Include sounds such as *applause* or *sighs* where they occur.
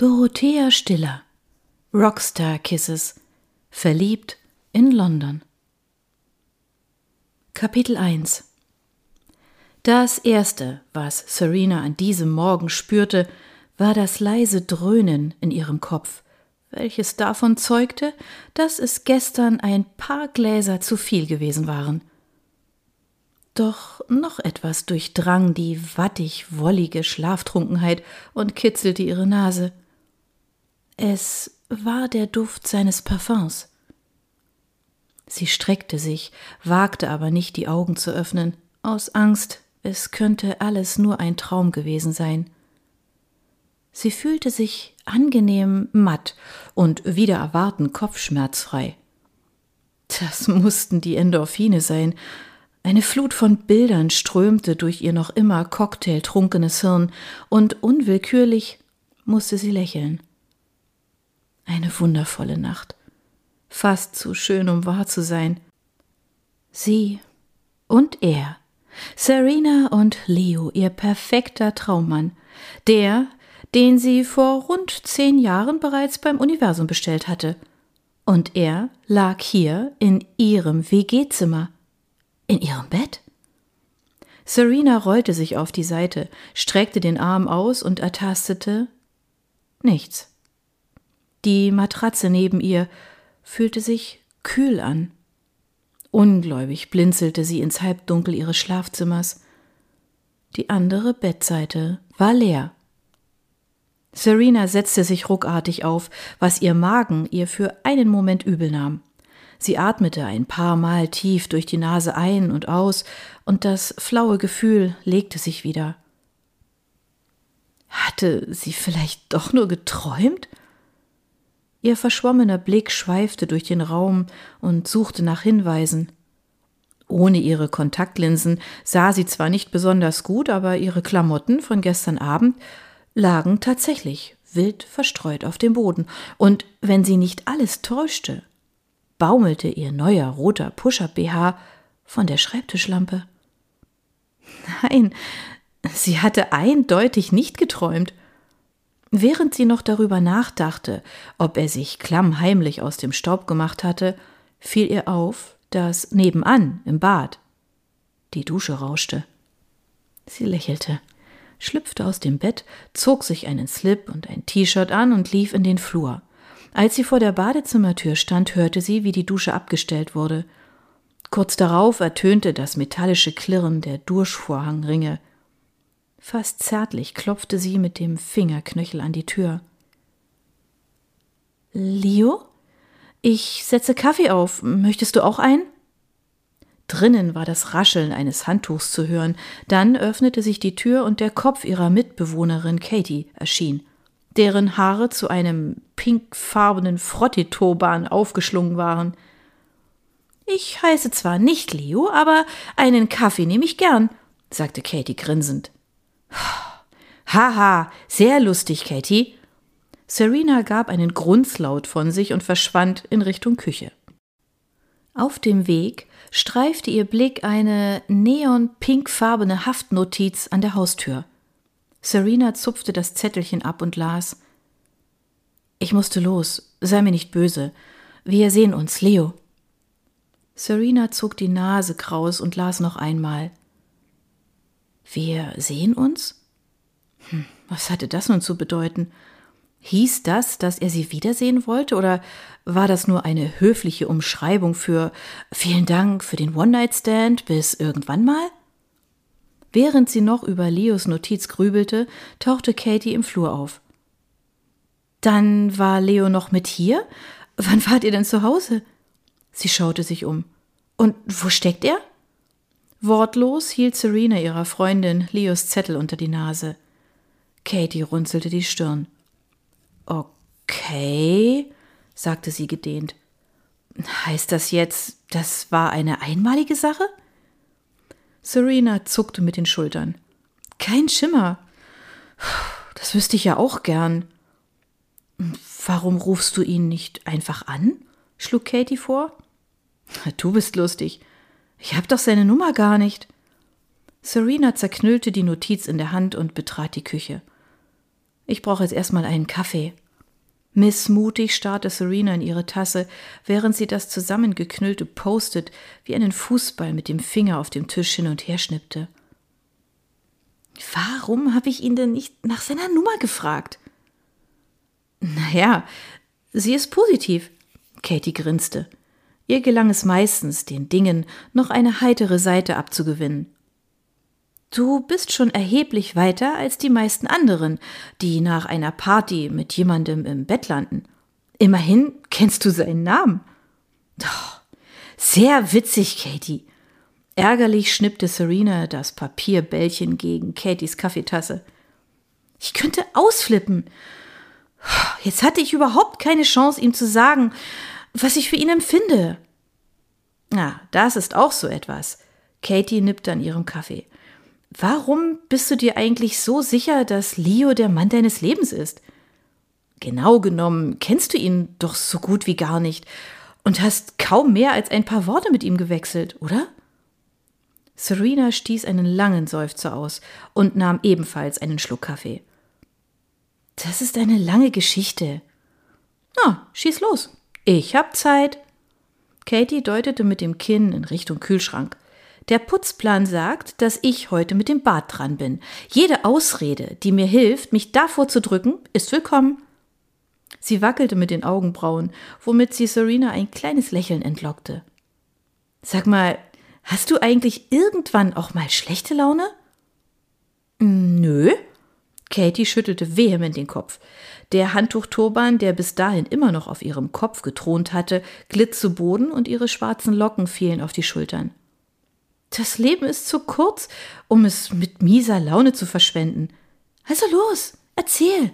Dorothea Stiller. Rockstar Kisses. Verliebt in London. Kapitel 1 Das erste, was Serena an diesem Morgen spürte, war das leise Dröhnen in ihrem Kopf, welches davon zeugte, dass es gestern ein paar Gläser zu viel gewesen waren. Doch noch etwas durchdrang die wattig wollige Schlaftrunkenheit und kitzelte ihre Nase. Es war der Duft seines Parfums. Sie streckte sich, wagte aber nicht die Augen zu öffnen, aus Angst, es könnte alles nur ein Traum gewesen sein. Sie fühlte sich angenehm matt und wieder erwarten kopfschmerzfrei. Das mussten die Endorphine sein. Eine Flut von Bildern strömte durch ihr noch immer cocktailtrunkenes Hirn, und unwillkürlich musste sie lächeln. Eine wundervolle Nacht. Fast zu schön, um wahr zu sein. Sie und er. Serena und Leo, ihr perfekter Traummann. Der, den sie vor rund zehn Jahren bereits beim Universum bestellt hatte. Und er lag hier in ihrem WG-Zimmer. In ihrem Bett? Serena rollte sich auf die Seite, streckte den Arm aus und ertastete nichts. Die Matratze neben ihr fühlte sich kühl an. Ungläubig blinzelte sie ins Halbdunkel ihres Schlafzimmers. Die andere Bettseite war leer. Serena setzte sich ruckartig auf, was ihr Magen ihr für einen Moment übel nahm. Sie atmete ein paar Mal tief durch die Nase ein und aus, und das flaue Gefühl legte sich wieder. Hatte sie vielleicht doch nur geträumt? Ihr verschwommener Blick schweifte durch den Raum und suchte nach Hinweisen. Ohne ihre Kontaktlinsen sah sie zwar nicht besonders gut, aber ihre Klamotten von gestern Abend lagen tatsächlich wild verstreut auf dem Boden, und wenn sie nicht alles täuschte, baumelte ihr neuer roter Push-up-BH von der Schreibtischlampe. Nein, sie hatte eindeutig nicht geträumt. Während sie noch darüber nachdachte, ob er sich klammheimlich aus dem Staub gemacht hatte, fiel ihr auf, dass nebenan im Bad die Dusche rauschte. Sie lächelte, schlüpfte aus dem Bett, zog sich einen Slip und ein T-Shirt an und lief in den Flur. Als sie vor der Badezimmertür stand, hörte sie, wie die Dusche abgestellt wurde. Kurz darauf ertönte das metallische Klirren der Durchvorhangringe. Fast zärtlich klopfte sie mit dem Fingerknöchel an die Tür. Leo? Ich setze Kaffee auf. Möchtest du auch einen? Drinnen war das Rascheln eines Handtuchs zu hören. Dann öffnete sich die Tür und der Kopf ihrer Mitbewohnerin Katie erschien, deren Haare zu einem pinkfarbenen Frottitoban aufgeschlungen waren. Ich heiße zwar nicht Leo, aber einen Kaffee nehme ich gern, sagte Katie grinsend. *sighs* Haha, sehr lustig, Katie. Serena gab einen Grunzlaut von sich und verschwand in Richtung Küche. Auf dem Weg streifte ihr Blick eine neon-pinkfarbene Haftnotiz an der Haustür. Serena zupfte das Zettelchen ab und las Ich musste los, sei mir nicht böse. Wir sehen uns, Leo. Serena zog die Nase kraus und las noch einmal. Wir sehen uns? Hm, was hatte das nun zu bedeuten? Hieß das, dass er sie wiedersehen wollte, oder war das nur eine höfliche Umschreibung für vielen Dank für den One-Night-Stand bis irgendwann mal? Während sie noch über Leos Notiz grübelte, tauchte Katie im Flur auf. Dann war Leo noch mit hier? Wann wart ihr denn zu Hause? Sie schaute sich um. Und wo steckt er? Wortlos hielt Serena ihrer Freundin Leos Zettel unter die Nase. Katie runzelte die Stirn. Okay, sagte sie gedehnt. Heißt das jetzt, das war eine einmalige Sache? Serena zuckte mit den Schultern. Kein Schimmer. Das wüsste ich ja auch gern. Warum rufst du ihn nicht einfach an? schlug Katie vor. Du bist lustig. Ich hab doch seine Nummer gar nicht. Serena zerknüllte die Notiz in der Hand und betrat die Küche. Ich brauche jetzt erstmal einen Kaffee. Missmutig starrte Serena in ihre Tasse, während sie das zusammengeknüllte Post-it wie einen Fußball mit dem Finger auf dem Tisch hin und her schnippte. Warum habe ich ihn denn nicht nach seiner Nummer gefragt? Naja, sie ist positiv. Katie grinste. Ihr gelang es meistens, den Dingen noch eine heitere Seite abzugewinnen. Du bist schon erheblich weiter als die meisten anderen, die nach einer Party mit jemandem im Bett landen. Immerhin kennst du seinen Namen. Doch, sehr witzig, Katie. Ärgerlich schnippte Serena das Papierbällchen gegen Katies Kaffeetasse. Ich könnte ausflippen. Jetzt hatte ich überhaupt keine Chance, ihm zu sagen, was ich für ihn empfinde. Na, das ist auch so etwas. Katie nippte an ihrem Kaffee. Warum bist du dir eigentlich so sicher, dass Leo der Mann deines Lebens ist? Genau genommen kennst du ihn doch so gut wie gar nicht und hast kaum mehr als ein paar Worte mit ihm gewechselt, oder? Serena stieß einen langen Seufzer aus und nahm ebenfalls einen Schluck Kaffee. Das ist eine lange Geschichte. Na, schieß los. Ich hab Zeit. Katie deutete mit dem Kinn in Richtung Kühlschrank. Der Putzplan sagt, dass ich heute mit dem Bad dran bin. Jede Ausrede, die mir hilft, mich davor zu drücken, ist willkommen. Sie wackelte mit den Augenbrauen, womit sie Serena ein kleines Lächeln entlockte. Sag mal, hast du eigentlich irgendwann auch mal schlechte Laune? Nö. Katie schüttelte vehement den Kopf. Der Handtuchturban, der bis dahin immer noch auf ihrem Kopf gethront hatte, glitt zu Boden und ihre schwarzen Locken fielen auf die Schultern. Das Leben ist zu kurz, um es mit mieser Laune zu verschwenden. Also los, erzähl.